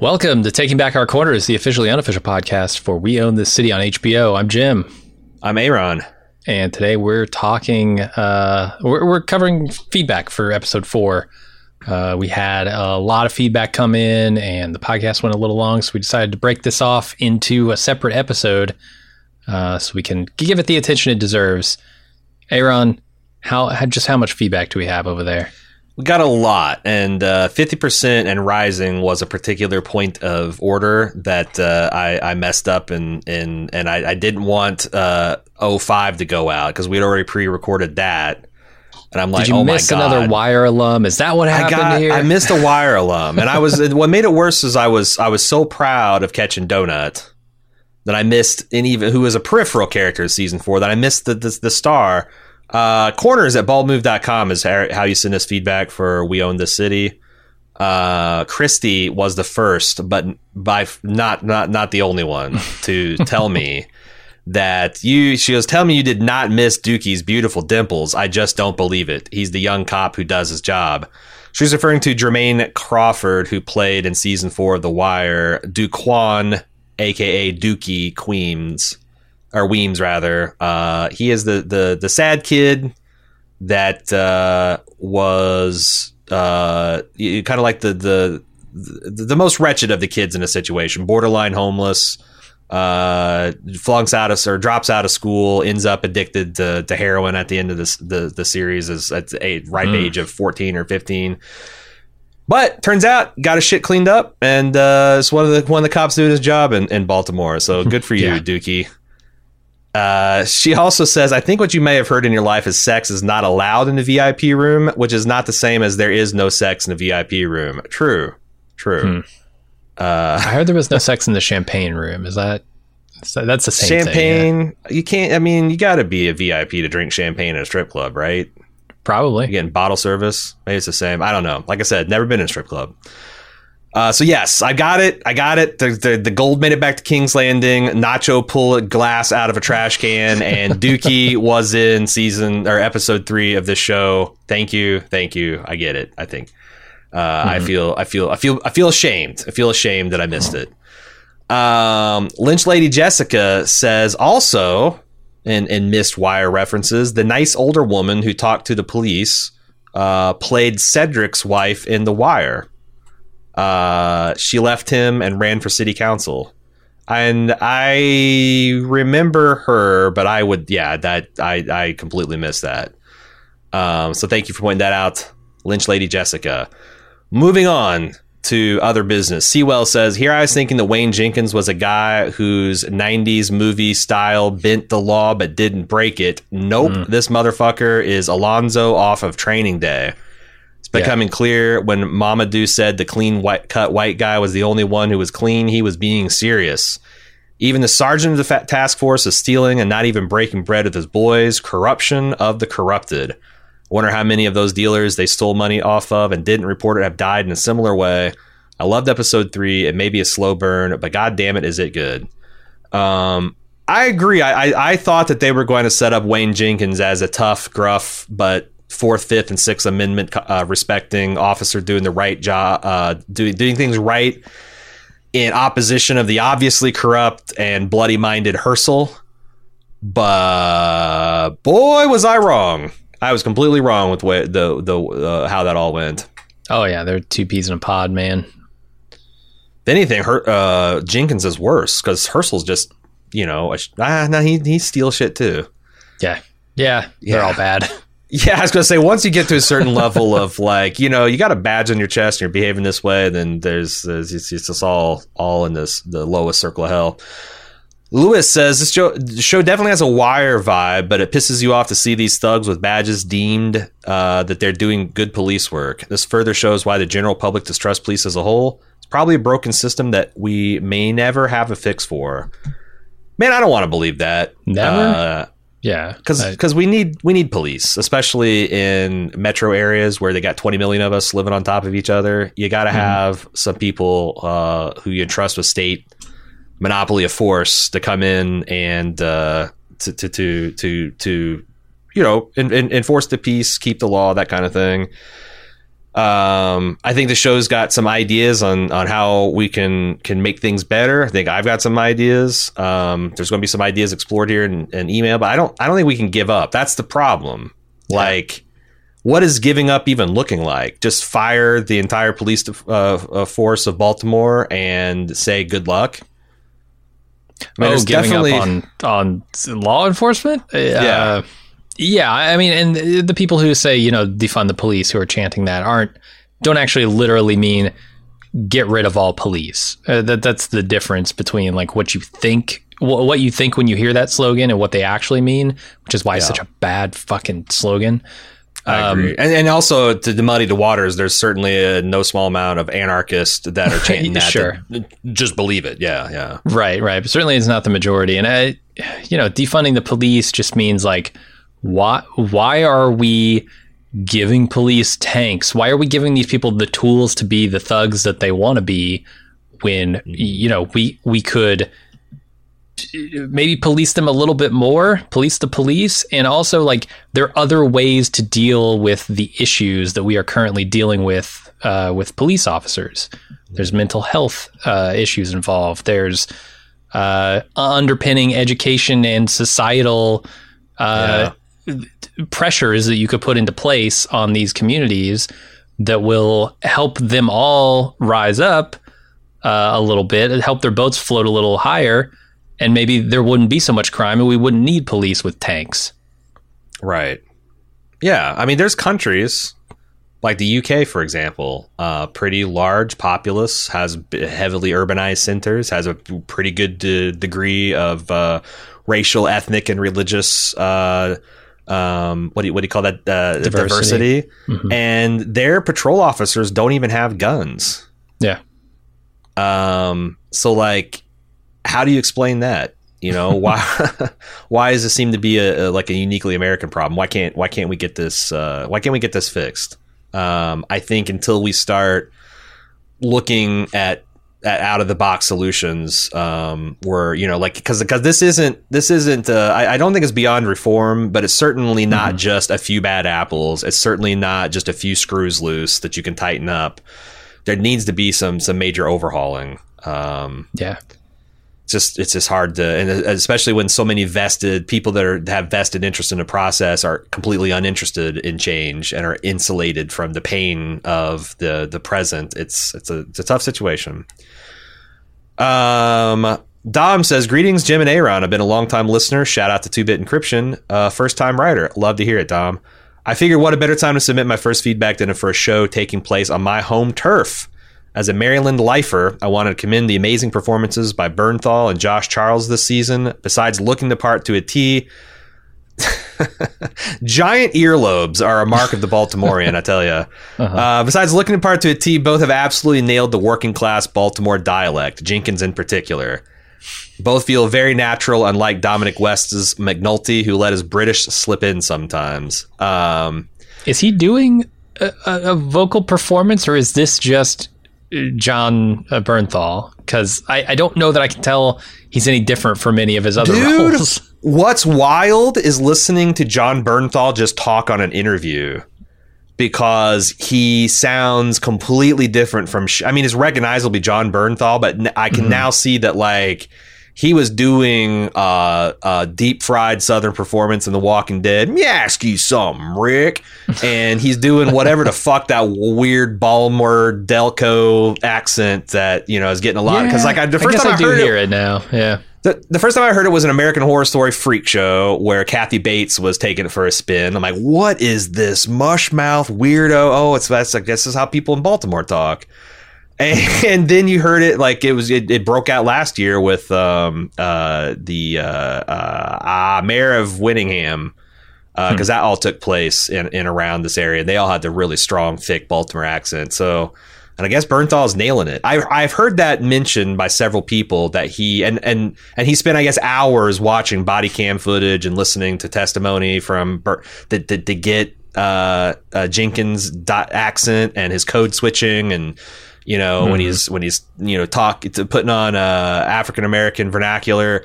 Welcome to Taking Back Our Corners, the officially unofficial podcast for We Own This City on HBO. I'm Jim. I'm Aaron. And today we're talking, uh, we're, we're covering feedback for episode four. Uh, we had a lot of feedback come in, and the podcast went a little long, so we decided to break this off into a separate episode uh, so we can give it the attention it deserves. Aaron, how, how just how much feedback do we have over there? We got a lot, and uh, 50% and rising was a particular point of order that uh, I, I, messed up, and and, and I, I didn't want uh, 05 to go out because we'd already pre recorded that. And I'm like, Did you oh miss another wire alum? Is that what happened I got, here? I missed a wire alum, and I was what made it worse is I was I was so proud of catching Donut that I missed an even who was a peripheral character in season four that I missed the the, the star. Uh, corners at baldmove.com is how you send us feedback for We Own the City. Uh, Christy was the first, but by not not not the only one to tell me that you. She goes, "Tell me you did not miss Dukie's beautiful dimples. I just don't believe it. He's the young cop who does his job." She's referring to Jermaine Crawford, who played in season four of The Wire, Duquan, aka Dukie Queens or Weems rather. Uh, he is the the the sad kid that uh, was uh, kind of like the, the the most wretched of the kids in a situation, borderline homeless. Uh, flunks out of or drops out of school, ends up addicted to, to heroin at the end of this the the series is at a ripe mm. age of fourteen or fifteen. But turns out got his shit cleaned up, and uh, it's one of the one of the cops doing his job in, in Baltimore. So good for you, yeah. Dukie. Uh, she also says, I think what you may have heard in your life is sex is not allowed in the VIP room, which is not the same as there is no sex in the VIP room. True. True. Hmm. Uh, I heard there was no sex in the champagne room. Is that so that's the same champagne? Thing, yeah. You can't. I mean, you got to be a VIP to drink champagne in a strip club, right? Probably. Again, bottle service. Maybe it's the same. I don't know. Like I said, never been in a strip club. Uh, so yes, I got it. I got it. The, the, the gold made it back to King's Landing. Nacho pulled glass out of a trash can, and Dukie was in season or episode three of this show. Thank you, thank you. I get it. I think. Uh, mm-hmm. I feel. I feel. I feel. I feel ashamed. I feel ashamed that I missed it. Um, Lynch Lady Jessica says also in in missed wire references. The nice older woman who talked to the police uh, played Cedric's wife in The Wire. Uh, she left him and ran for city council. And I remember her, but I would, yeah, that I, I completely missed that. Um, so thank you for pointing that out, Lynch Lady Jessica. Moving on to other business. Sewell says, Here I was thinking that Wayne Jenkins was a guy whose 90s movie style bent the law but didn't break it. Nope, mm. this motherfucker is Alonzo off of training day becoming yeah. clear when Momodu said the clean white cut white guy was the only one who was clean. He was being serious. Even the sergeant of the task force is stealing and not even breaking bread with his boys. Corruption of the corrupted. Wonder how many of those dealers they stole money off of and didn't report it have died in a similar way. I loved episode three. It may be a slow burn, but god damn it, is it good? Um, I agree. I, I, I thought that they were going to set up Wayne Jenkins as a tough, gruff, but Fourth, Fifth, and Sixth Amendment uh, respecting officer doing the right job, uh, doing doing things right in opposition of the obviously corrupt and bloody minded Hersl. But boy, was I wrong! I was completely wrong with what the the uh, how that all went. Oh yeah, they're two peas in a pod, man. If anything, Her, uh, Jenkins is worse because Hersl's just you know ah no he he steals shit too. Yeah, yeah, they're all bad. Yeah, I was gonna say once you get to a certain level of like, you know, you got a badge on your chest and you're behaving this way, then there's, there's it's, it's just all all in this the lowest circle of hell. Lewis says this show, show definitely has a wire vibe, but it pisses you off to see these thugs with badges deemed uh, that they're doing good police work. This further shows why the general public distrusts police as a whole. It's probably a broken system that we may never have a fix for. Man, I don't want to believe that. Never? Uh, Yeah, because we need we need police, especially in metro areas where they got 20 million of us living on top of each other. You got to Mm-hmm. have some people uh, who you entrust with state monopoly of force to come in and uh, to, to to to to you know en- en- enforce the peace, keep the law, that kind of thing. Um, I think the show's got some ideas on on how we can can make things better. I think I've got some ideas. Um, there's going to be some ideas explored here in, in email, but I don't I don't think we can give up. That's the problem. Like, what is giving up even looking like? Just fire the entire police uh, uh, force of Baltimore and say good luck. I mean, oh, giving up definitely- on on law enforcement. Uh, Yeah. Yeah. I mean, and the people who say you know defund the police who are chanting that aren't don't actually literally mean get rid of all police. Uh, that that's the difference between like what you think wh- what you think when you hear that slogan and what they actually mean, which is why it's such a bad fucking slogan. I Um. And, and also to muddy the waters, there's certainly a no small amount of anarchists that are chanting that. Sure. that just believe it. Yeah, yeah. Right, right. But certainly it's not the majority. And I, you know, defunding the police just means like, why, why are we giving police tanks? Why are we giving these people the tools to be the thugs that they want to be when, you know, we, we could maybe police them a little bit more, police the police. And also like there are other ways to deal with the issues that we are currently dealing with, uh, with police officers. There's mental health uh, issues involved. There's uh, underpinning education and societal uh, pressures that you could put into place on these communities that will help them all rise up uh, a little bit help their boats float a little higher. And maybe there wouldn't be so much crime and we wouldn't need police with tanks. Right. Yeah. I mean, there's countries like the UK, for example, uh, pretty large populace, has heavily urbanized centers, has a pretty good de- degree of uh, racial, ethnic, and religious. Um, what do you what do you call that? Uh, Diversity. diversity. And their patrol officers don't even have guns. Yeah. Um, so like, how do you explain that? You know why? why does this seem to be a, a like a uniquely American problem? Why can't why can't we get this? Uh, why can't we get this fixed? Um, I think until we start looking at out of the box solutions, um, where you know, like because because this isn't this isn't. Uh, I, I don't think it's beyond reform, but it's certainly not just a few bad apples. It's certainly not just a few screws loose that you can tighten up. There needs to be some some major overhauling. Um, Yeah. It's just it's just hard to and especially when so many vested people that are have vested interest in the process are completely uninterested in change and are insulated from the pain of the the present it's it's a it's a tough situation um Dom says, "Greetings, Jim and Aaron. I've been a long time listener. Shout out to Two Bit Encryption, uh, first time writer. Love to hear it, Dom. I figured what a better time to submit my first feedback than for a show taking place on my home turf. As a Maryland lifer, I wanted to commend the amazing performances by Bernthal and Josh Charles this season. Besides looking the part to a T, giant earlobes are a mark of the Baltimorean, I tell you. uh besides looking the part to a T, both have absolutely nailed the working class Baltimore dialect, Jenkins in particular. Both feel very natural, unlike Dominic West's McNulty, who let his British slip in sometimes. Um, Is he doing a, a, vocal performance or is this just Jon uh, Bernthal? Because I, I don't know that I can tell he's any different from any of his other Dude. roles. What's wild is listening to Jon Bernthal just talk on an interview because he sounds completely different from. Sh- I mean, it's recognizably Jon Bernthal, but n- I can now see that like he was doing uh, a deep fried Southern performance in The Walking Dead. Let me ask you something, Rick. And he's doing whatever the fuck that weird Baltimore Delco accent that you know is getting a lot because like I, the first guess time I, I do heard it, hear it now. Yeah. the, the first time I heard it was an American Horror Story freak show where Kathy Bates was taking it for a spin. I'm like, what is this mushmouth weirdo? Oh, it's that's I guess this is how people in Baltimore talk. And, then you heard it like it was it, it broke out last year with um uh the uh uh ah, mayor of Winningham because that all took place in, in around this area. and They all had the really strong, thick Baltimore accent. So and I guess Bernthal's nailing it. I, I've heard that mentioned by several people that he and and and he spent I guess hours watching body cam footage and listening to testimony from Ber- that to, to get uh, uh, Jenkins' dot accent and his code switching and you know mm-hmm. when he's when he's you know talk putting on uh, African American vernacular.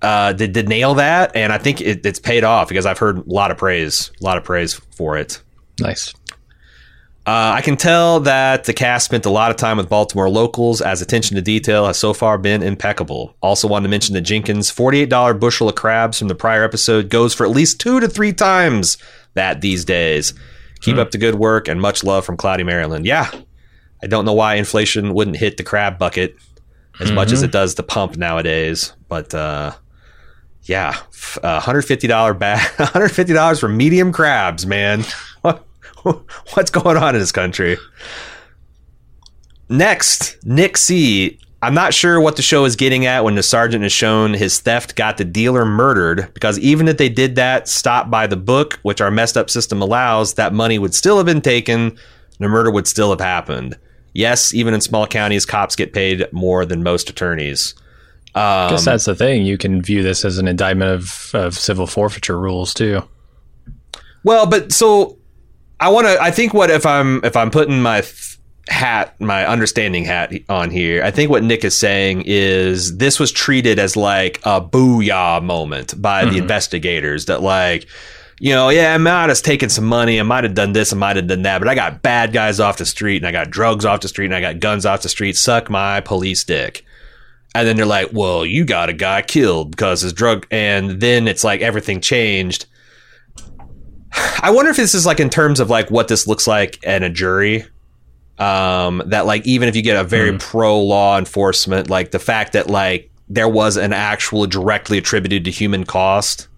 Uh, did, did nail that, and I think it, it's paid off because I've heard a lot of praise, a lot of praise for it. Nice. Uh, I can tell that the cast spent a lot of time with Baltimore locals, as attention to detail has so far been impeccable. Also, wanted to mention that Jenkins' $48 bushel of crabs from the prior episode goes for at least two to three times that these days. Keep hmm. up the good work and much love from Cloudy, Maryland. Yeah, I don't know why inflation wouldn't hit the crab bucket as mm-hmm. much as mm-hmm. it does the pump nowadays, but uh, yeah, uh, $150 bag, $150 for medium crabs, man. What's going on in this country? Next, Nick C. I'm not sure what the show is getting at when the sergeant is shown his theft got the dealer murdered, because even if they did that, stop by the book, which our messed up system allows, that money would still have been taken, the murder would still have happened. Yes, even in small counties, cops get paid more than most attorneys. Um, I guess that's the thing. You can view this as an indictment of, of civil forfeiture rules too. Well, but so I want to. I think what if I'm if I'm putting my hat, my understanding hat on here. I think what Nick is saying is this was treated as like a booyah moment by mm-hmm. the investigators. That like, you know, yeah, I might have taken some money, I might have done this, I might have done that, but I got bad guys off the street, and I got drugs off the street, and I got guns off the street. Suck my police dick. And then they're like, well, you got a guy killed because his drug. And then it's like everything changed I wonder if this is like in terms of like what this looks like in a jury. Um, that like even if you get a very mm. pro law enforcement, like the fact that like there was an actual directly attributed to human cost.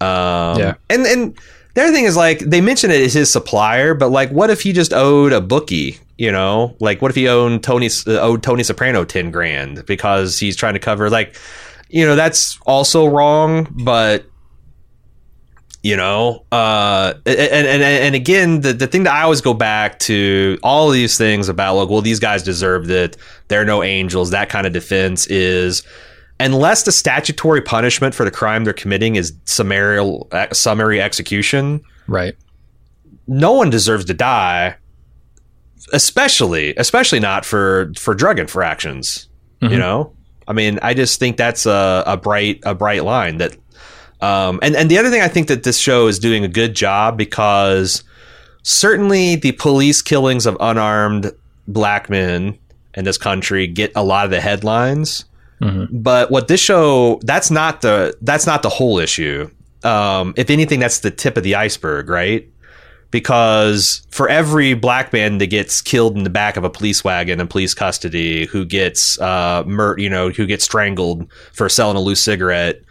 Um, yeah, and and the other thing is like they mention it as his supplier, but like what if he just owed a bookie? You know, like what if he owned Tony uh, owed Tony Soprano ten grand because he's trying to cover like, you know, that's also wrong, but you know uh and and and again the, the thing that i always go back to all these things about like well these guys deserved it. They're no angels. That kind of defense is unless the statutory punishment for the crime they're committing is summary summary execution right no one deserves to die especially especially not for for drug infractions mm-hmm. you know i mean i just think that's a, a bright a bright line that um, and and the other thing I think that this show is doing a good job because certainly the police killings of unarmed black men in this country get a lot of the headlines. Mm-hmm. But what this show that's not the that's not the whole issue. Um, if anything, that's the tip of the iceberg, right? Because for every black man that gets killed in the back of a police wagon in police custody, who gets uh, mur- you know, who gets strangled for selling a loose cigarette,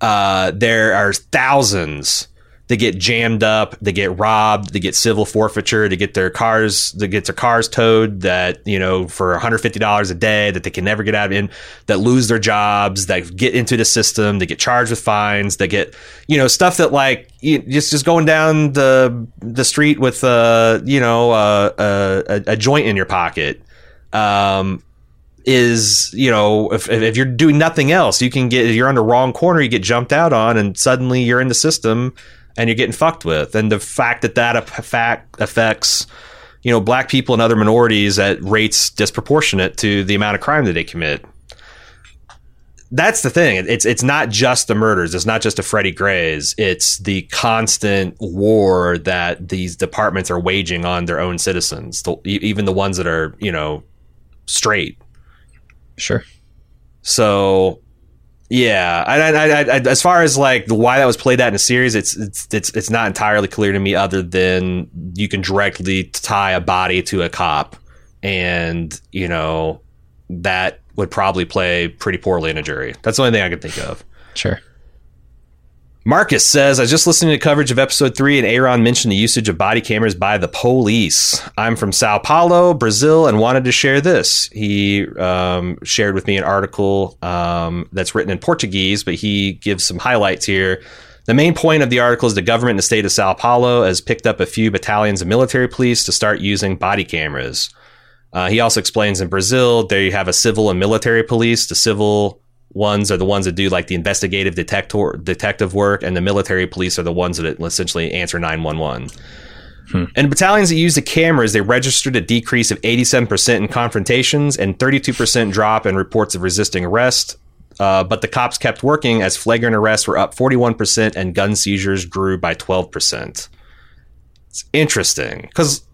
uh, there are thousands that get jammed up, they get robbed, they get civil forfeiture, to get their cars, they get their cars towed that, you know, for $150 a day that they can never get out of in, that lose their jobs, that get into the system, they get charged with fines, they get, you know, stuff that like just, just going down the, the street with, uh, you know, uh, a, a joint in your pocket. Um, is you know if, if you're doing nothing else you can get you're on the wrong corner you get jumped out on and suddenly you're in the system and you're getting fucked with. And the fact that that fact affects you know black people and other minorities at rates disproportionate to the amount of crime that they commit. That's the thing. It's it's not just the murders. It's not just the Freddie Grays. It's the constant war that these departments are waging on their own citizens the, even the ones that are you know straight. Sure. So, yeah, I, I, I, as far as like why that was played out in a series, it's it's it's it's not entirely clear to me. Other than you can directly tie a body to a cop, and you know that would probably play pretty poorly in a jury. That's the only thing I can think of. Sure. Marcus says, I was just listening to coverage of episode three, and Aaron mentioned the usage of body cameras by the police. I'm from Sao Paulo, Brazil, and wanted to share this. He um, shared with me an article um, that's written in Portuguese, but he gives some highlights here. The main point of the article is the government in the state of Sao Paulo has picked up a few battalions of military police to start using body cameras. Uh, he also explains in Brazil, there you have a civil and military police. The civil ones are the ones that do like the investigative detector detective work, and the military police are the ones that essentially answer 911. Hmm. And battalions that use the cameras, they registered a decrease of 87% in confrontations and 32% drop in reports of resisting arrest. Uh, but the cops kept working as flagrant arrests were up 41% and gun seizures grew by 12%. It's interesting because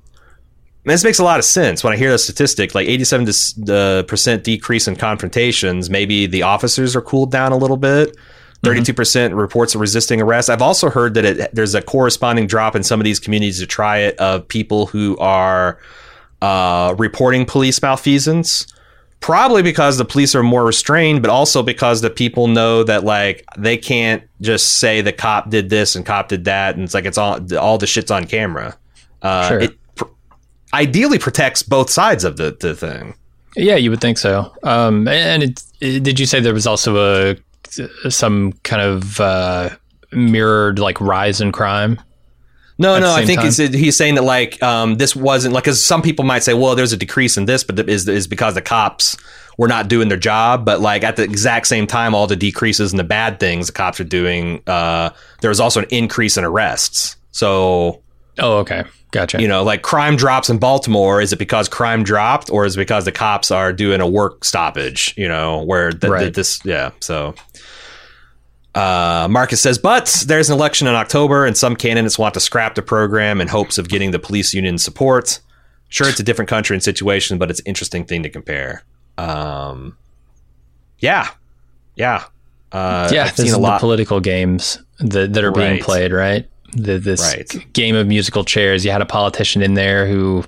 this makes a lot of sense when I hear the statistic, like 87 percent decrease in confrontations. Maybe the officers are cooled down a little bit. 32% mm-hmm. reports of resisting arrest. I've also heard that it, there's a corresponding drop in some of these communities to try it of people who are uh, reporting police malfeasance. Probably because the police are more restrained, but also because the people know that like they can't just say the cop did this and cop did that, and it's like it's all all the shit's on camera. Uh, sure. It, ideally protects both sides of the, the thing. Yeah, you would think so. Um, and it, it, did you say there was also a some kind of uh, mirrored like rise in crime? No, no, I think he's, he's saying that like um, this wasn't like because some people might say, well, there's a decrease in this, but is is because the cops were not doing their job. But like at the exact same time, all the decreases and the bad things the cops are doing, uh, there was also an increase in arrests. So, oh, okay. Gotcha. You know, like crime drops in Baltimore. Is it because crime dropped, or is it because the cops are doing a work stoppage? You know, where the, right. this, yeah. So, uh, Marcus says, but there's an election in October, and some candidates want to scrap the program in hopes of getting the police union support. Sure, it's a different country and situation, but it's an interesting thing to compare. Um, yeah, yeah, uh, yeah. I've seen a lot political games that that are right. being played, right? The, this right. game of musical chairs. You had a politician in there who,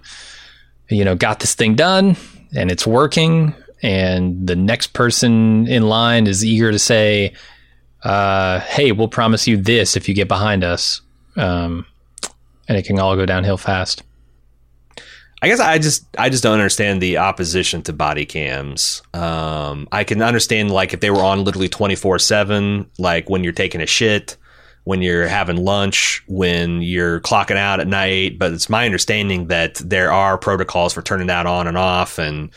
you know, got this thing done and it's working, and the next person in line is eager to say, uh, "Hey, we'll promise you this if you get behind us," um, and it can all go downhill fast. I guess I just I just don't understand the opposition to body cams. Um, I can understand like if they were on literally twenty four seven, like when you're taking a shit when you're having lunch, when you're clocking out at night. But it's my understanding that there are protocols for turning that on and off. And,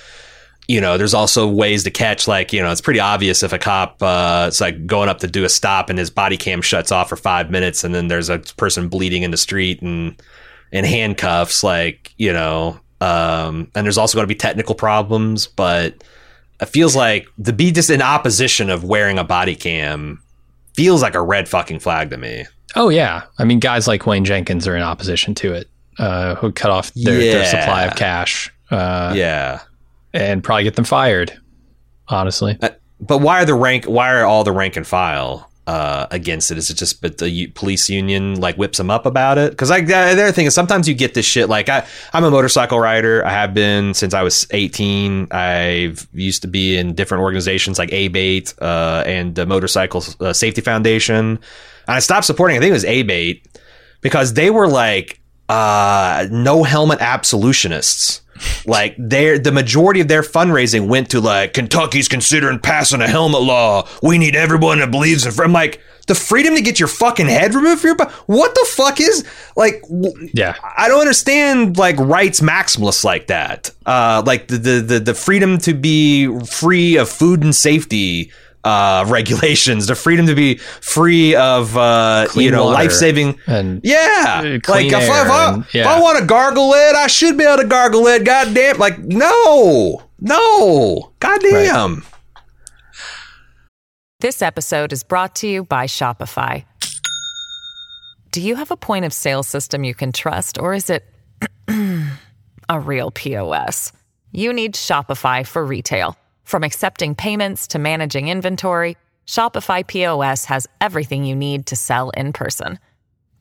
you know, there's also ways to catch, like, you know, it's pretty obvious if a cop, uh, it's like going up to do a stop and his body cam shuts off for five minutes and then there's a person bleeding in the street and in handcuffs, like, you know, um, and there's also going to be technical problems, but it feels like to be just in opposition of wearing a body cam feels like a red fucking flag to me. Oh yeah, I mean, guys like Wayne Jenkins are in opposition to it, uh, who cut off their, yeah. their supply of cash. Uh, yeah, and probably get them fired. Honestly, uh, but why are the rank? Why are all the rank and file uh, against it? Is it just but the police union like whips them up about it? Because like the other thing is sometimes you get this shit. Like I, I'm a motorcycle rider. I have been since I was 18. I've used to be in different organizations like ABATE uh, and the Motorcycle uh, Safety Foundation. And I stopped supporting. I think it was ABATE because they were like uh, no helmet absolutionists. Like their the majority of their fundraising went to like Kentucky's considering passing a helmet law. We need everyone that believes in. I'm like the freedom to get your fucking head removed from your body. What the fuck is like? Yeah, I don't understand like rights maximalists like that. Uh, like the the the, the freedom to be free of food and safety uh, regulations, the freedom to be free of uh, you know life saving and yeah, like if, if, I, and, yeah. if I want to gargle it, I should be able to gargle it. God damn, like no, no, god damn. Right. This episode is brought to you by Shopify. Do you have a point of sale system you can trust, or is it a real POS? You need Shopify for retail. From accepting payments to managing inventory, Shopify POS has everything you need to sell in person.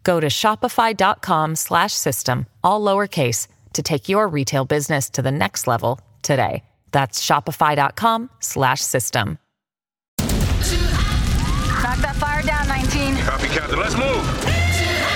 Go to shopify.com/system all lowercase to take your retail business to the next level today. That's shopify.com/system. Knock that fire down, 19. Copy, Captain. Let's move.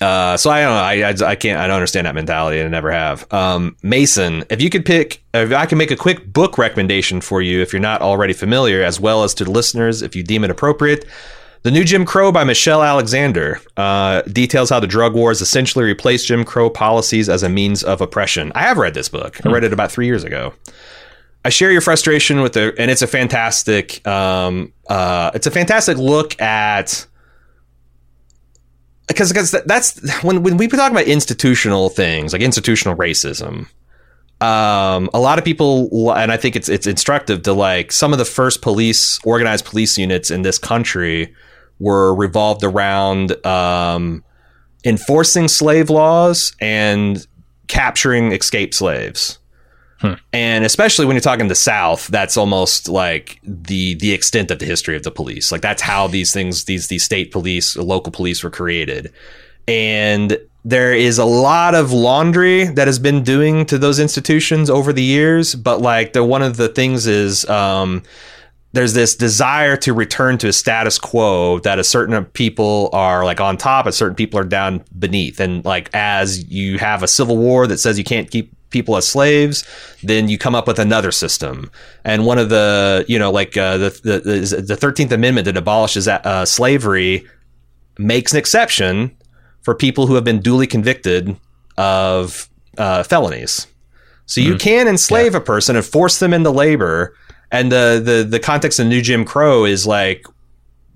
uh, so I don't know. I, I I can't. I don't understand that mentality, I never have. Um, Mason, if you could pick, if I can make a quick book recommendation for you, if you're not already familiar, as well as to the listeners, if you deem it appropriate. The New Jim Crow by Michelle Alexander uh, details how the drug wars essentially replaced Jim Crow policies as a means of oppression. I have read this book. I read it about three years ago. I share your frustration with the, and it's a fantastic, um, uh, it's a fantastic look at because because that's when when we talk about institutional things like institutional racism. Um, a lot of people, and I think it's it's instructive to like some of the first police organized police units in this country were revolved around um, enforcing slave laws and capturing escaped slaves. And especially when you're talking the South, that's almost like the the extent of the history of the police. Like that's how these things, these these state police, local police were created. And there is a lot of laundry that has been doing to those institutions over the years. But like the one of the things is um, there's this desire to return to a status quo that a certain people are like on top, and certain people are down beneath. And like as you have a civil war that says you can't keep people as slaves, then you come up with another system. And one of the, you know, like uh, the, the the Thirteenth Amendment that abolishes uh, slavery makes an exception for people who have been duly convicted of uh, felonies. So you can enslave a person and force them into labor. And the, the the context of New Jim Crow is like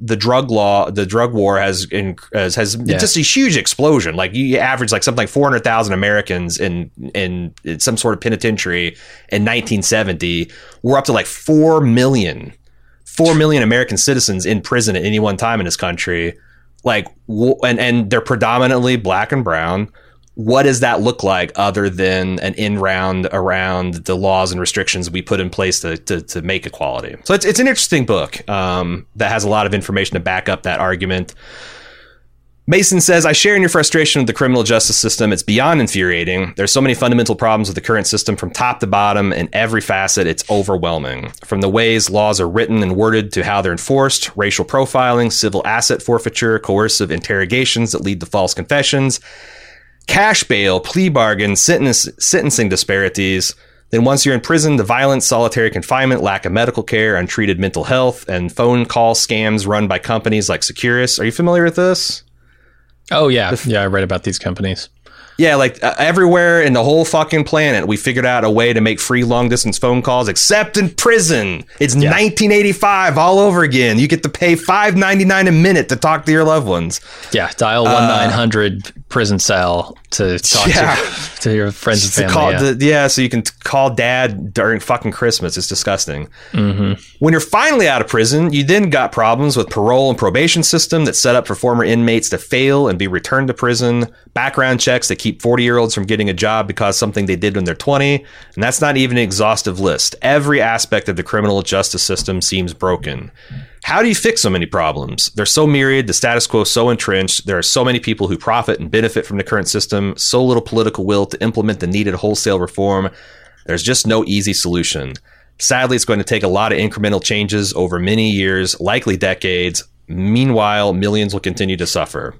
the drug law, the drug war has in, has, has Yeah. just a huge explosion. Like you average like something like four hundred thousand Americans in, in in some sort of penitentiary in nineteen seventy. We're up to like four million, four million American citizens in prison at any one time in this country. Like and and they're predominantly black and brown. What does that look like other than an in round around the laws and restrictions we put in place to, to, to make equality? So it's, it's an interesting book um, that has a lot of information to back up that argument. Mason says, I share in your frustration with the criminal justice system. It's beyond infuriating. There's so many fundamental problems with the current system from top to bottom in every facet. It's overwhelming. From the ways laws are written and worded to how they're enforced, racial profiling, civil asset forfeiture, coercive interrogations that lead to false confessions, cash bail, plea bargains, sentence, sentencing disparities. Then, once you're in prison, the violence, solitary confinement, lack of medical care, untreated mental health, and phone call scams run by companies like Securus. Are you familiar with this? Oh yeah, yeah. I read about these companies. Yeah, like uh, everywhere in the whole fucking planet, we figured out a way to make free long distance phone calls, except in prison. It's 1985 all over again. You get to pay five ninety nine a minute to talk to your loved ones. Yeah, dial one nine hundred prison cell to talk Uh, Yeah. to, to your friends and family. call yeah. the- yeah, so you can t- call dad during fucking Christmas. It's disgusting. Mm-hmm. When you're finally out of prison, you then got problems with parole and probation system that set up for former inmates to fail and be returned to prison, background checks that keep 40 year olds from getting a job because something they did when they're 20, and that's not even an exhaustive list. Every aspect of the criminal justice system seems broken. How do you fix so many problems? They're so myriad, the status quo so entrenched, there are so many people who profit and benefit from the current system, so little political will to implement the needed wholesale reform. There's just no easy solution. Sadly, it's going to take a lot of incremental changes over many years, likely decades. Meanwhile, millions will continue to suffer.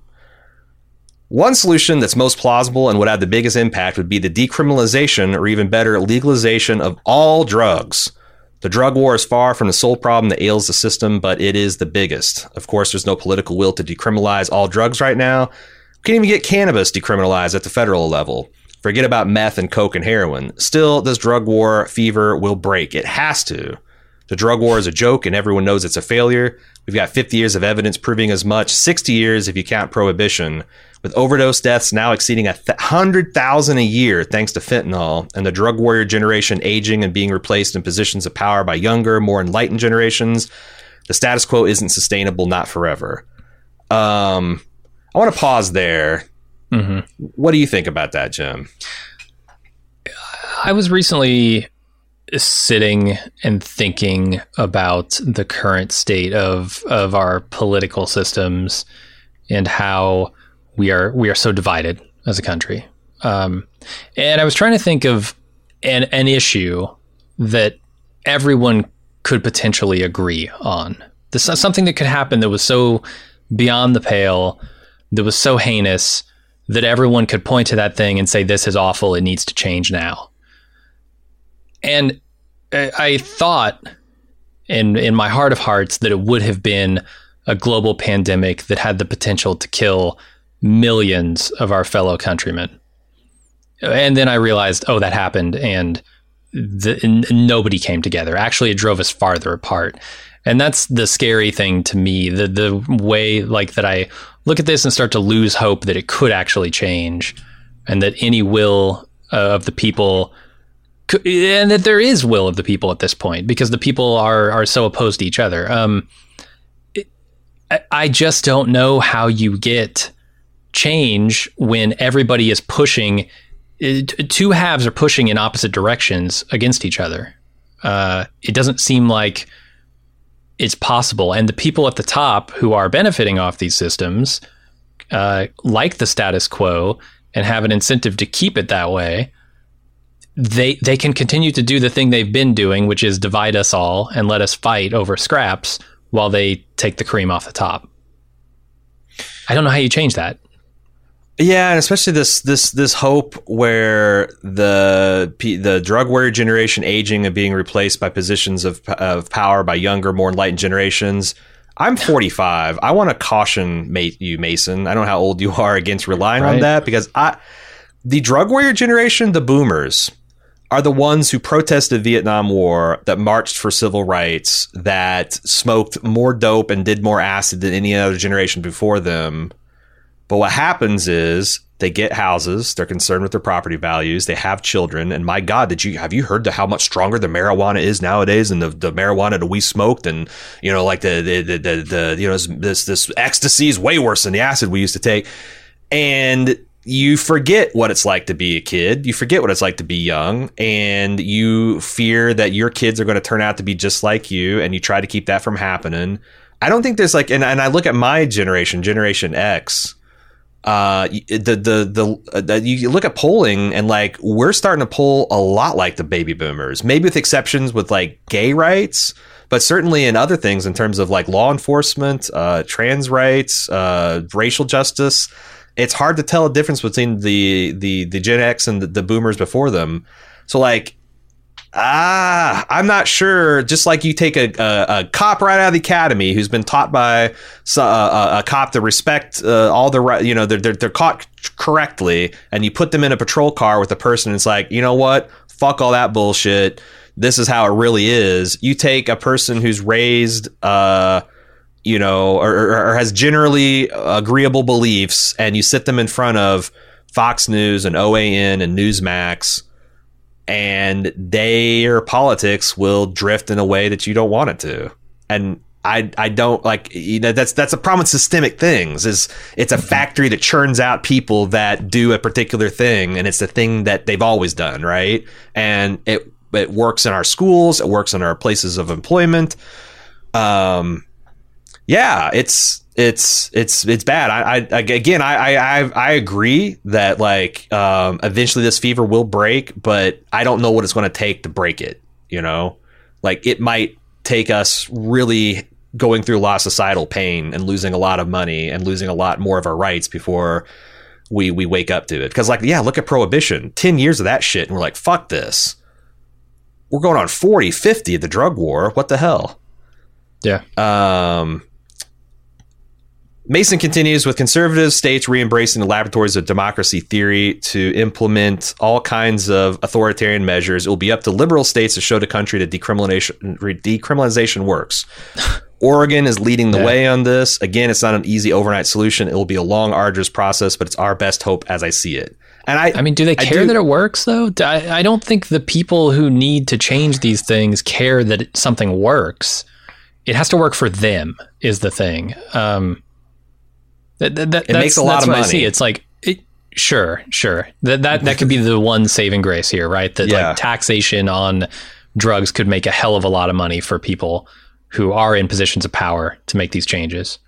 One solution that's most plausible and would have the biggest impact would be the decriminalization or even better, legalization of all drugs. The drug war is far from the sole problem that ails the system, but it is the biggest. Of course, there's no political will to decriminalize all drugs right now. We can't even get cannabis decriminalized at the federal level. Forget about meth and coke and heroin. Still, this drug war fever will break. It has to. The drug war is a joke and everyone knows it's a failure. We've got 50 years of evidence proving as much, 60 years if you count prohibition. With overdose deaths now exceeding a th- 100,000 a year thanks to fentanyl, and the drug warrior generation aging and being replaced in positions of power by younger, more enlightened generations, the status quo isn't sustainable, not forever. Um, I want to pause there. Mm-hmm. What do you think about that, Jim? I was recently sitting and thinking about the current state of of our political systems and how we are we are so divided as a country. Um, and I was trying to think of an an issue that everyone could potentially agree on. This is something that could happen that was so beyond the pale, that was so heinous that everyone could point to that thing and say, "This is awful. It needs to change now." And I thought, in in my heart of hearts, that it would have been a global pandemic that had the potential to kill millions of our fellow countrymen. And then I realized, oh, that happened, and the, n- nobody came together. Actually, it drove us farther apart. And that's the scary thing to me. The the way like that I look at this and start to lose hope that it could actually change, and that any will uh, of the people, and that there is will of the people at this point because the people are are so opposed to each other. Um, I just don't know how you get change when everybody is pushing two halves are pushing in opposite directions against each other. Uh, it doesn't seem like it's possible. And the people at the top who are benefiting off these systems uh, like the status quo and have an incentive to keep it that way. They they can continue to do the thing they've been doing, which is divide us all and let us fight over scraps while they take the cream off the top. I don't know how you change that. Yeah, and especially this this this hope where the the drug warrior generation aging and being replaced by positions of of power by younger, more enlightened generations. I'm 45. I want to caution you, Mason. I don't know how old you are against relying right. on that because I the drug warrior generation, the boomers, are the ones who protested Vietnam War, that marched for civil rights, that smoked more dope and did more acid than any other generation before them but what happens is they get houses, they're concerned with their property values, they have children, and my God, did you have you heard the, how much stronger the marijuana is nowadays and the, the marijuana that we smoked and you know like the the the, the, the you know this this ecstasy is way worse than the acid we used to take, and you forget what it's like to be a kid. You forget what it's like to be young, and you fear that your kids are going to turn out to be just like you, and you try to keep that from happening. I don't think there's like, and, and I look at my generation, Generation X uh, the the the, uh, you look at polling and like we're starting to poll a lot like the baby boomers, maybe with exceptions with like gay rights, but certainly in other things in terms of like law enforcement, uh, trans rights, uh, racial justice. It's hard to tell a difference between the the the Gen X and the, the boomers before them. So like Ah, I'm not sure. Just like you take a, a, a, cop right out of the academy who's been taught by a, a, a cop to respect uh, all the right, you know they're, they're they're caught correctly, and you put them in a patrol car with a person. and it's like you know what? Fuck all that bullshit. This is how it really is. You take a person who's raised, uh, you know, or, or has generally agreeable beliefs, and you sit them in front of Fox News and OAN and Newsmax and their politics will drift in a way that you don't want it to. And I I don't like you know that's that's a problem with systemic things is it's a factory that churns out people that do a particular thing and it's the thing that they've always done right? And it it works in our schools it works in our places of employment. Um yeah it's it's it's it's bad. I, I again, I, I I agree that like um, eventually this fever will break, but I don't know what it's going to take to break it. You know, like it might take us really going through a lot of societal pain and losing a lot of money and losing a lot more of our rights before we we wake up to it. Because like, yeah, look at prohibition. Ten years of that shit, and we're like, fuck this. We're going on 40, 50 of the drug war. What the hell? Yeah. Um Mason continues with conservative states re-embracing the laboratories of democracy theory to implement all kinds of authoritarian measures. It will be up to liberal states to show the country that decriminalization, decriminalization works. Oregon is leading the yeah. way on this. Again, it's not an easy overnight solution. It will be a long, arduous process, but it's our best hope as I see it. And I, I mean, do they care do, that it works though? I, I don't think the people who need to change these things care that something works. It has to work for them, is the thing. Um, that, that, that, it makes a lot of money. I see. It's like it, sure, sure. That that that could be the one saving grace here, right? That yeah. like taxation on drugs could make a hell of a lot of money for people who are in positions of power to make these changes.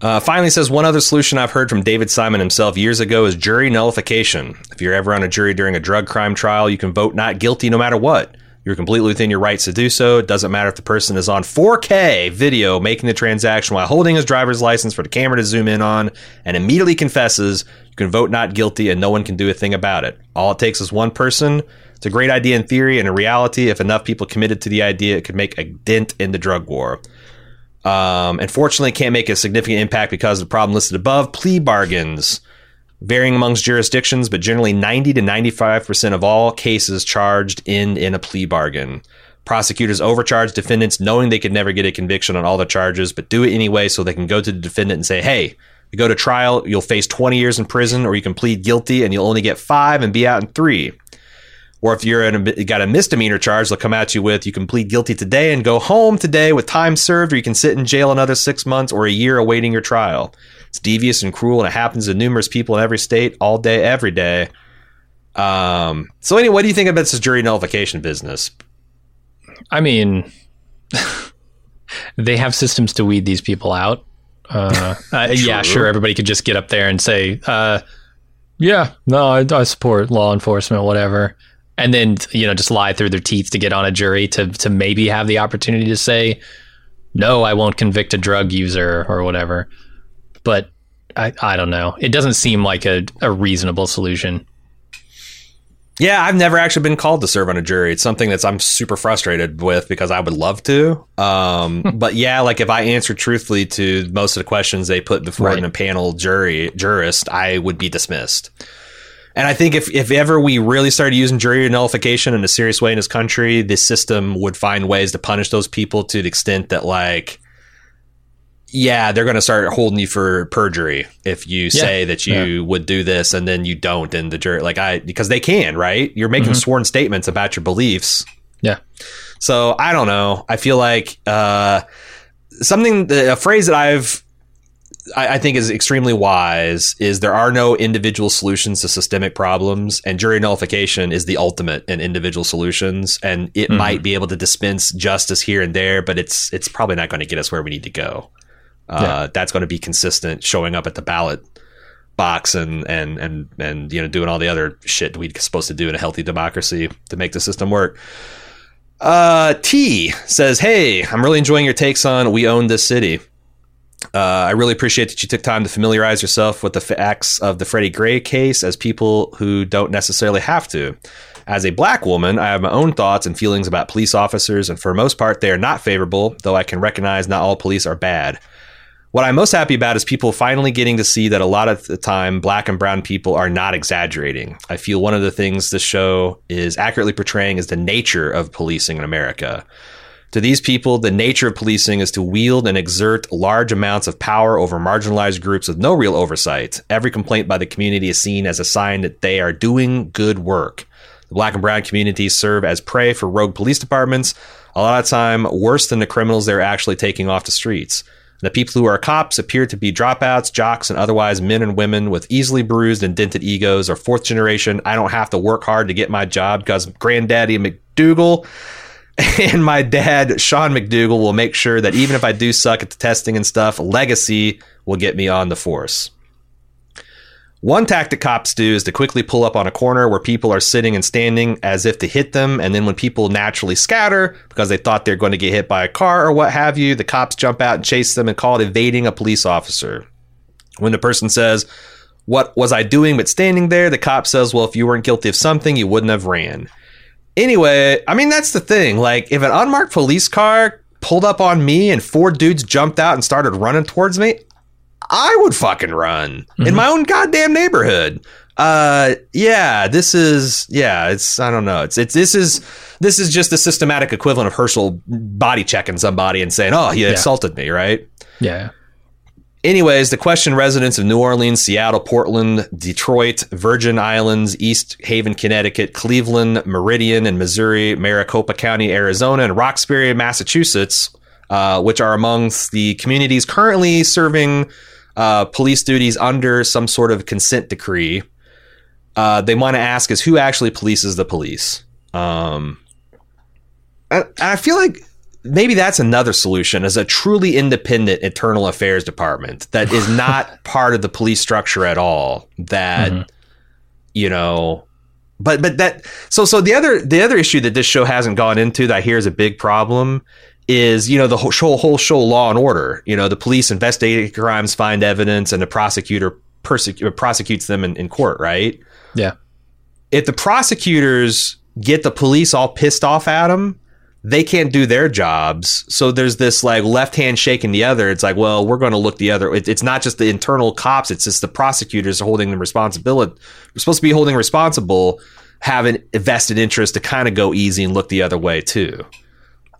Uh, finally, says one other solution I've heard from David Simon himself years ago is jury nullification. If you're ever on a jury during a drug crime trial, you can vote not guilty no matter what. You're completely within your rights to do so. It doesn't matter if the person is on 4K video making the transaction while holding his driver's license for the camera to zoom in on and immediately confesses. You can vote not guilty and no one can do a thing about it. All it takes is one person. It's a great idea in theory and in reality. If enough people committed to the idea, it could make a dent in the drug war. Um, unfortunately, it can't make a significant impact because of the problem listed above. Plea bargains, varying amongst jurisdictions, but generally 90 to 95% of all cases charged end in a plea bargain. Prosecutors overcharge defendants knowing they could never get a conviction on all the charges, but do it anyway so they can go to the defendant and say, hey, you go to trial, you'll face 20 years in prison, or you can plead guilty and you'll only get five and be out in three. Or if you're in a, got a misdemeanor charge, they'll come at you with you can plead guilty today and go home today with time served, or you can sit in jail another six months or a year awaiting your trial. It's devious and cruel, and it happens to numerous people in every state, all day, every day. Um, so, anyway, what do you think about this jury nullification business? I mean, they have systems to weed these people out. Uh, uh, yeah, sure. Everybody could just get up there and say, uh, "Yeah, no, I, I support law enforcement, whatever," and then you know just lie through their teeth to get on a jury to to maybe have the opportunity to say, "No, I won't convict a drug user" or whatever. But I, I don't know. It doesn't seem like a, a reasonable solution. Yeah, I've never actually been called to serve on a jury. It's something that's I'm super frustrated with because I would love to. Um, but yeah, like if I answered truthfully to most of the questions they put before Right. in a panel jury jurist, I would be dismissed. And I think if, if ever we really started using jury nullification in a serious way in this country, the system would find ways to punish those people to the extent that like yeah, they're going to start holding you for perjury if you say that you would do this and then you don't And the jury. Like I, because they can, right? You're making sworn statements about your beliefs. Yeah. So I don't know. I feel like uh, something, a phrase that I've, I, I think is extremely wise is there are no individual solutions to systemic problems, and jury nullification is the ultimate in individual solutions. And it might be able to dispense justice here and there, but it's it's probably not going to get us where we need to go. Uh, That's going to be consistent, showing up at the ballot box and and and and you know doing all the other shit we're supposed to do in a healthy democracy to make the system work. Uh, T says, "Hey, I'm really enjoying your takes on we own this city. Uh, I really appreciate that you took time to familiarize yourself with the facts of the Freddie Gray case as people who don't necessarily have to. As a black woman, I have my own thoughts and feelings about police officers, and for most part, they are not favorable, though I can recognize not all police are bad. What I'm most happy about is people finally getting to see that a lot of the time, black and brown people are not exaggerating. I feel one of the things this show is accurately portraying is the nature of policing in America. To these people, the nature of policing is to wield and exert large amounts of power over marginalized groups with no real oversight. Every complaint by the community is seen as a sign that they are doing good work. The black and brown communities serve as prey for rogue police departments, a lot of time worse than the criminals they're actually taking off the streets. The people who are cops appear to be dropouts, jocks, and otherwise men and women with easily bruised and dented egos or fourth generation. I don't have to work hard to get my job because granddaddy McDougal and my dad, Sean McDougal, will make sure that even if I do suck at the testing and stuff, legacy will get me on the force. One tactic cops do is to quickly pull up on a corner where people are sitting and standing as if to hit them. And then when people naturally scatter because they thought they're going to get hit by a car or what have you, the cops jump out and chase them and call it evading a police officer. When the person says, What was I doing but standing there? The cop says, Well, if you weren't guilty of something, you wouldn't have ran. Anyway, I mean, that's the thing. Like, if an unmarked police car pulled up on me and four dudes jumped out and started running towards me, I would fucking run in my own goddamn neighborhood. Uh, yeah, this is yeah, it's I don't know. It's it's this is this is just the systematic equivalent of Hersl body checking somebody and saying, "Oh, he assaulted me," right? Yeah. Anyways, the question residents of New Orleans, Seattle, Portland, Detroit, Virgin Islands, East Haven, Connecticut, Cleveland, Meridian, and Missouri, Maricopa County, Arizona, and Roxbury, Massachusetts, uh, which are amongst the communities currently serving uh, police duties under some sort of consent decree. Uh, they want to ask is who actually polices the police? Um, I, I feel like maybe that's another solution as a truly independent internal affairs department that is not part of the police structure at all that Mm-hmm. you know but but that so so the other the other issue that this show hasn't gone into that I hear is a big problem is you know the whole show, whole show law and order you know the police investigate crimes find evidence and the prosecutor persecute, uh, prosecutes them in, in court right Yeah. if the prosecutors get the police all pissed off at them, they can't do their jobs. So there's this like left hand shaking the other. It's like, well, we're going to look the other. It, it's not just the internal cops. It's just the prosecutors holding them responsibility. We're supposed to be holding responsible, have an vested interest to kind of go easy and look the other way too.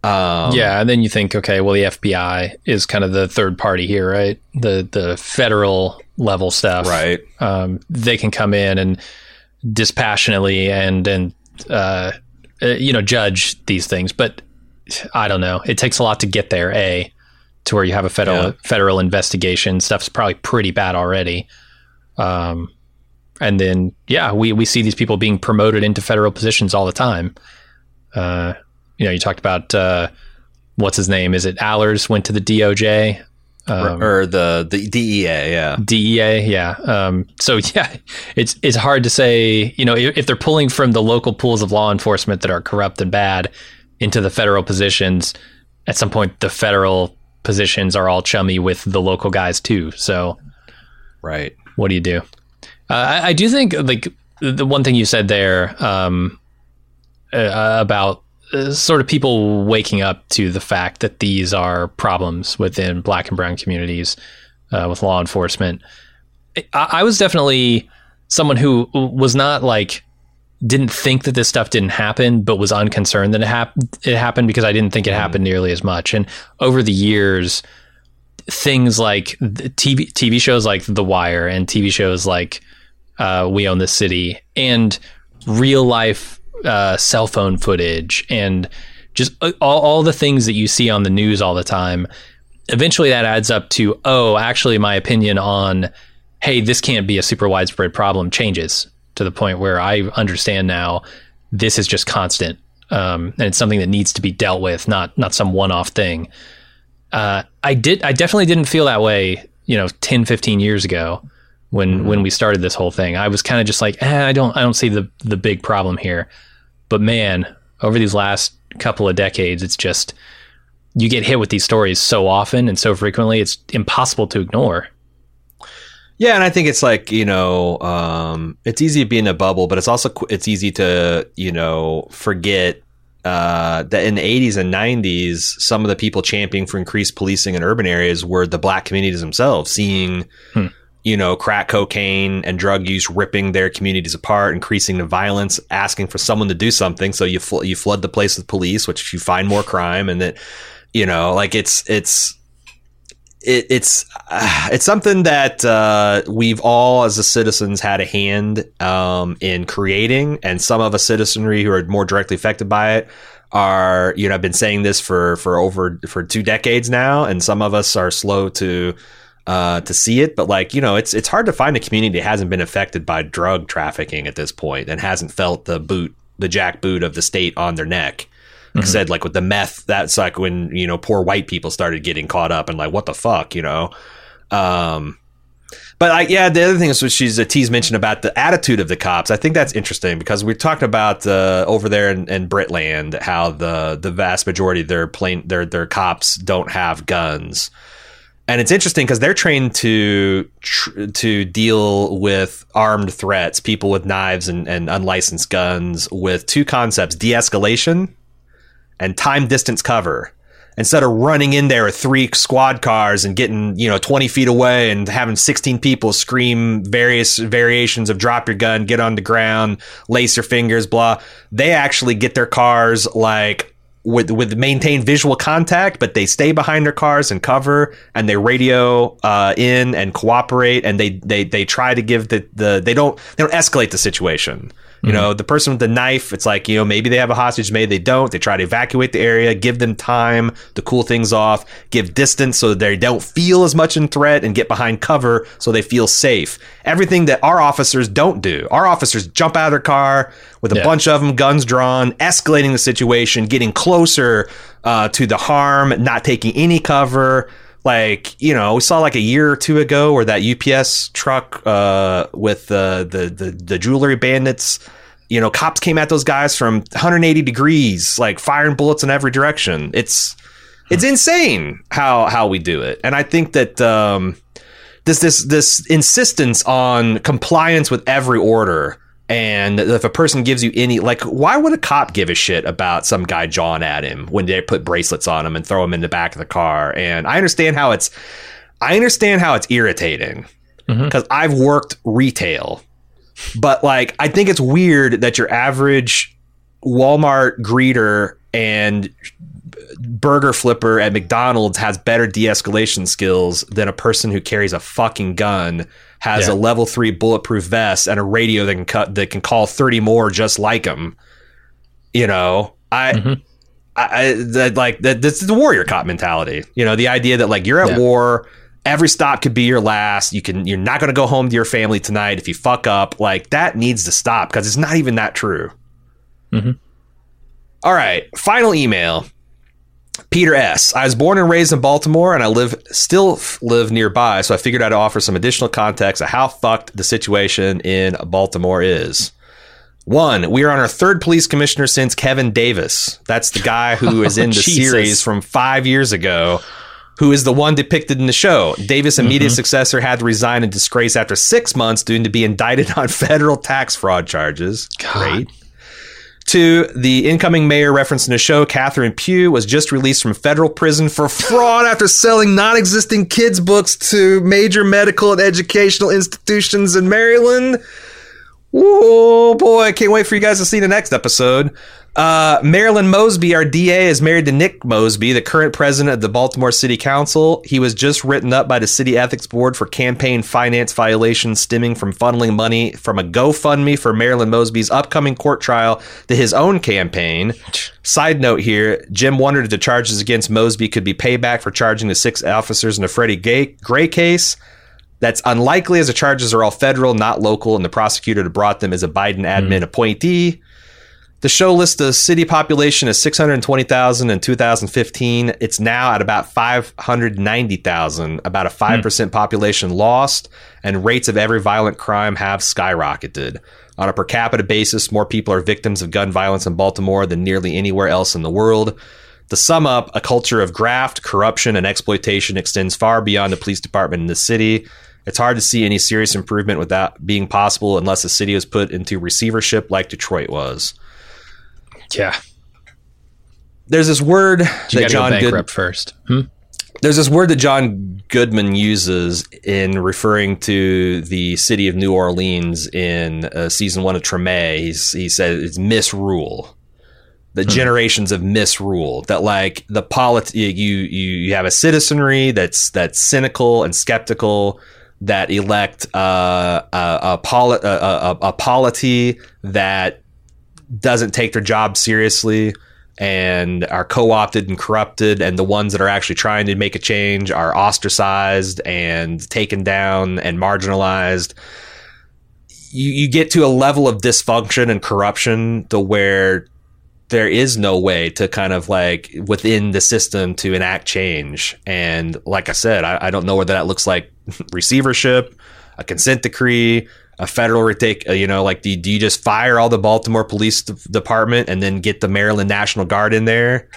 Um, yeah, and then you think, okay, well, the FBI is kind of the third party here, right? The the federal level stuff, Right. Um, they can come in and dispassionately and and uh, uh, you know judge these things, but I don't know. It takes a lot to get there. A to where you have a federal Yeah. federal investigation. Stuff's probably pretty bad already. Um, and then yeah, we we see these people being promoted into federal positions all the time. Uh, you know, you talked about uh, what's his name? Is it Allers went to the DOJ? Um, or the, the DEA, yeah. DEA, yeah. Um, so yeah, it's it's hard to say. You know, if, if they're pulling from the local pools of law enforcement that are corrupt and bad into the federal positions, at some point the federal positions are all chummy with the local guys too. So Right. what do you do? Uh, I, I do think like the one thing you said there um, uh, about sort of people waking up to the fact that these are problems within Black and Brown communities uh, with law enforcement. I, I was definitely someone who was not like didn't think that this stuff didn't happen, but was unconcerned that it, hap- it happened because I didn't think it happened nearly as much. And over the years, things like the TV TV shows like The Wire and TV shows like uh, We Own the City and real life uh, cell phone footage and just uh, all, all the things that you see on the news all the time. Eventually, that adds up to oh, actually, my opinion on hey, this can't be a super widespread problem changes to the point where I understand now this is just constant um, and it's something that needs to be dealt with, not not some one off thing. Uh, I did. I definitely didn't feel that way. You know, 10, 15 years ago when when we started this whole thing. I was kind of just like, eh, I don't I don't see the the big problem here. But man, over these last couple of decades, it's just you get hit with these stories so often and so frequently, it's impossible to ignore. Yeah, and I think it's like you know, um, it's easy to be in a bubble, but it's also it's easy to you know forget uh, that in the 80s and 90s, some of the people championing for increased policing in urban areas were the black communities themselves, seeing you know crack cocaine and drug use ripping their communities apart, increasing the violence, asking for someone to do something. So you fl- you flood the place with police, which you find more crime, and that you know like it's it's it, it's uh, it's something that uh, we've all as the citizens had a hand um, in creating, and some of us citizenry who are more directly affected by it are you know I've been saying this for for over for two decades now, and some of us are slow to uh, to see it, but like you know, it's it's hard to find a community that hasn't been affected by drug trafficking at this point and hasn't felt the boot the jack boot of the state on their neck. Like I said, like with the meth, that's like when you know poor white people started getting caught up and like what the fuck, you know. Um, but I, yeah, the other thing is what she's uh, T's mentioned about the attitude of the cops. I think that's interesting because we talked about uh, over there in, in Britland how the the vast majority of their plane their their cops don't have guns, and it's interesting because they're trained to tr- to deal with armed threats, people with knives and, and unlicensed guns, with two concepts: de-escalation and time distance cover. Instead of running in there with three squad cars and getting you know 20 feet away and having 16 people scream various variations of drop your gun get on the ground lace your fingers blah they actually get their cars like with with maintain visual contact but they stay behind their cars and cover and they radio uh, in and cooperate and they they they try to give the the they don't they don't escalate the situation You know, the person with the knife, it's like, you know, maybe they have a hostage, maybe they don't. They try to evacuate the area, give them time to cool things off, give distance so that they don't feel as much in threat and get behind cover so they feel safe. Everything that our officers don't do. Our officers jump out of their car with a Yeah. bunch of them, guns drawn, escalating the situation, getting closer uh, to the harm, not taking any cover. Like you know, we saw like a year or two ago where that UPS truck uh, with the, the the the jewelry bandits. You know, cops came at those guys from 180 degrees, like firing bullets in every direction. It's it's insane how how we do it, and I think that um, this this this insistence on compliance with every order and if a person gives you any like why would a cop give a shit about some guy jawing at him when they put bracelets on him and throw him in the back of the car? And i understand how it's i understand how it's irritating mm-hmm. because i've worked retail. But like i think it's weird that your average walmart greeter and burger flipper at McDonald's has better de-escalation skills than a person who carries a fucking gun, has Yeah. a level three bulletproof vest and a radio that can cut that can call thirty more just like him. You know, I. Mm-hmm. I, I that like that this is the warrior cop mentality. You know, the idea that like you're at Yeah. war, every stop could be your last. You can you're not going to go home to your family tonight if you fuck up. Like that needs to stop because it's not even that true. Mm-hmm. All right, final email. Peter S. I was born and raised in Baltimore, and I live still live nearby, so I figured I'd offer some additional context of how fucked the situation in Baltimore is. One, we are on our third police commissioner since Kevin Davis. That's the guy who oh, is in the series from five years ago, who is the one depicted in the show. Davis' immediate mm-hmm. successor had to resign in disgrace after six months due to be indicted on federal tax fraud charges. Great. Two, the incoming mayor referenced in the show, Catherine Pugh, was just released from federal prison for fraud after selling non existing kids' books to major medical and educational institutions in Maryland. Oh boy, can't wait for you guys to see the next episode. Uh, Marilyn Mosby, our DA, is married to Nick Mosby, the current president of the Baltimore City Council. He was just written up by the City Ethics Board for campaign finance violations stemming from funneling money from a GoFundMe for Marilyn Mosby's upcoming court trial to his own campaign. Side note here Jim wondered if the charges against Mosby could be payback for charging the six officers in the Freddie Gray case. That's unlikely as the charges are all federal, not local, and the prosecutor that brought them is a Biden hmm. admin appointee. The show lists the city population as 620,000 in 2015. It's now at about 590,000, about a hmm. 5% population lost, and rates of every violent crime have skyrocketed. On a per capita basis, more people are victims of gun violence in Baltimore than nearly anywhere else in the world. To sum up, a culture of graft, corruption, and exploitation extends far beyond the police department in the city. It's hard to see any serious improvement without being possible unless the city was put into receivership like Detroit was. Yeah. There's this word You that to go John Good, first. Hmm? there's this word that John Goodman uses in referring to the city of New Orleans in uh, season one of Treme. He's, he said it's misrule. The generations of misrule that like the polit you you you have a citizenry that's that's cynical and skeptical that elect uh, a, a, poli- a, a, a polity that doesn't take their job seriously and are co-opted and corrupted and the ones that are actually trying to make a change are ostracized and taken down and marginalized. You, you get to a level of dysfunction and corruption to where there is no way to kind of like within the system to enact change. And like i said i, I don't know whether that looks like receivership a consent decree a federal retake, uh, you know, like do, do you just fire all the Baltimore Police Department and then get the Maryland National Guard in there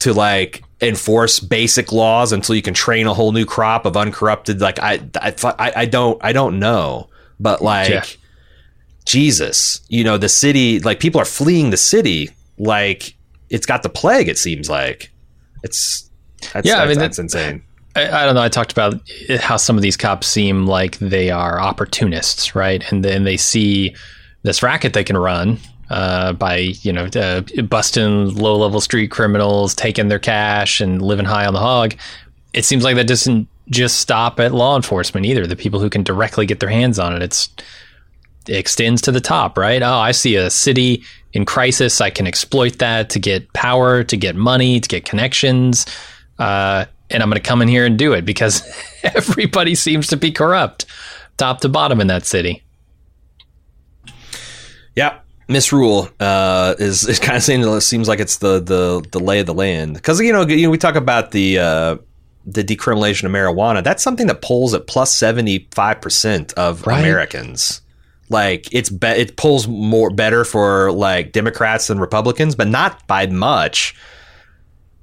to like enforce basic laws until you can train a whole new crop of uncorrupted? Like I, I, I, don't, I don't know, but like Yeah. Jesus, you know, the city, like people are fleeing the city, like it's got the plague. It seems like it's that's, Yeah, I mean, that's that- insane. I, I don't know. I talked about how some of these cops seem like they are opportunists, right? And then they see this racket they can run uh, by, you know, uh, busting low level street criminals, taking their cash, and living high on the hog. It seems like that doesn't just stop at law enforcement either. The people who can directly get their hands on it. It's extends to the top, right? Oh, I see a city in crisis. I can exploit that to get power, to get money, to get connections. Uh, and I'm going to come in here and do it because everybody seems to be corrupt, top to bottom in that city. Yeah, misrule uh, is is kind of saying it seems like it's the the the lay of the land because you know you know we talk about the uh, the decriminalization of marijuana. That's something that polls at plus plus seventy five percent of Right. Americans. Like it's be- it pulls more better for like Democrats than Republicans, but not by much.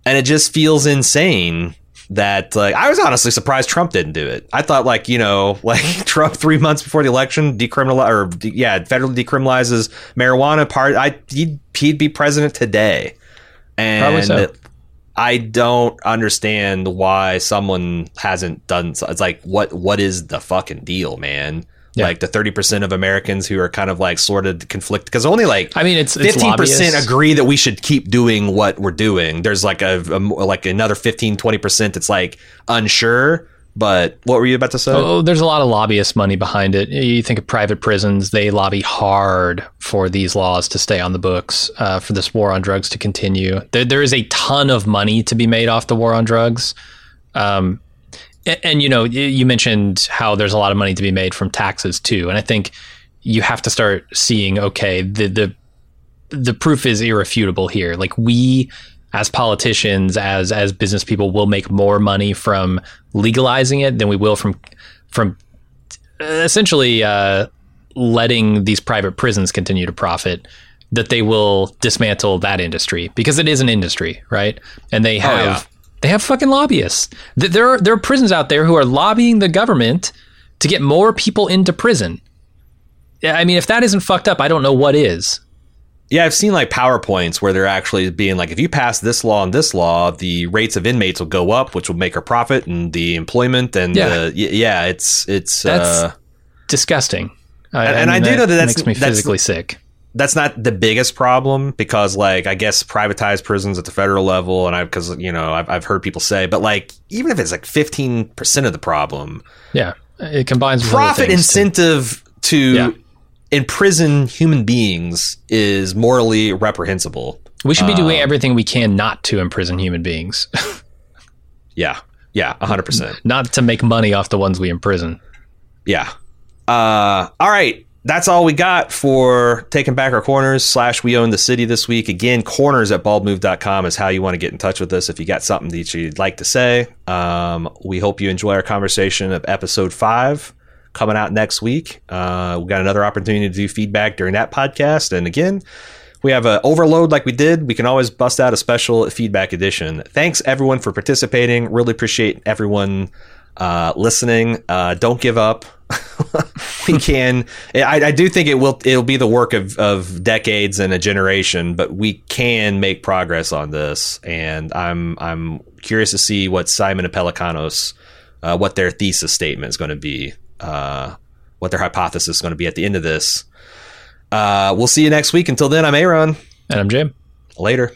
And it just feels insane that like I was honestly surprised Trump didn't do it. I thought like you know like Trump three months before the election decriminalize or de- yeah federally decriminalizes marijuana. Part I he'd, he'd be president today, and so. I don't understand why someone hasn't done. So. It's like what what is the fucking deal, man? Yeah. Like the thirty percent of Americans who are kind of like sort of conflict because only like I mean, it's it's fifteen percent lobbyists. agree that we should keep doing what we're doing. There's like a, a like another 15 20 percent that's like unsure. But what were you about to say? Oh, there's a lot of lobbyist money behind it. You think of private prisons; they lobby hard for these laws to stay on the books, uh, for this war on drugs to continue. There, there is a ton of money to be made off the war on drugs. Um, and, and you know, you mentioned how there's a lot of money to be made from taxes too, and I think you have to start seeing okay the the the proof is irrefutable here. Like we as politicians, as as business people, will make more money from legalizing it than we will from from uh, essentially uh, letting these private prisons continue to profit. That they will dismantle that industry because it is an industry, right? And they have yeah. They have fucking lobbyists. There are there are prisons out there who are lobbying the government to get more people into prison. I mean, if that isn't fucked up, I don't know what is. Yeah, I've seen like PowerPoints where they're actually being like, if you pass this law and this law, the rates of inmates will go up, which will make our profit and the employment and Yeah. the, yeah, it's it's That's uh, disgusting. I, And- and I do know that that's- makes me that's- physically sick. That's not the biggest problem because like I guess privatized prisons at the federal level and I because you know I've, I've heard people say, but like even if it's like fifteen percent of the problem, Yeah, it combines profit incentive to Yeah. imprison human beings is morally reprehensible. We should be doing everything we can not to imprison human beings, Yeah, yeah, hundred percent. not to make money off the ones we imprison. Yeah. Uh, all right. That's all we got for taking back our corners slash we own the city this week. Again, corners at baldmove.com is how you want to get in touch with us if you got something that you'd like to say. Um, we hope you enjoy our conversation of episode five coming out next week. Uh, we got another opportunity to do feedback during that podcast. And again, we have an overload like we did. We can always bust out a special feedback edition. Thanks everyone for participating. Really appreciate everyone uh, listening. Uh, don't give up. we can. I, I do think it will. It'll be the work of, of decades and a generation, but we can make progress on this. And I'm I'm curious to see what Simon and Pelecanos, uh, what their thesis statement is going to be, uh, what their hypothesis is going to be at the end of this. Uh, we'll see you next week. Until then, I'm Aaron. And I'm Jim. Later.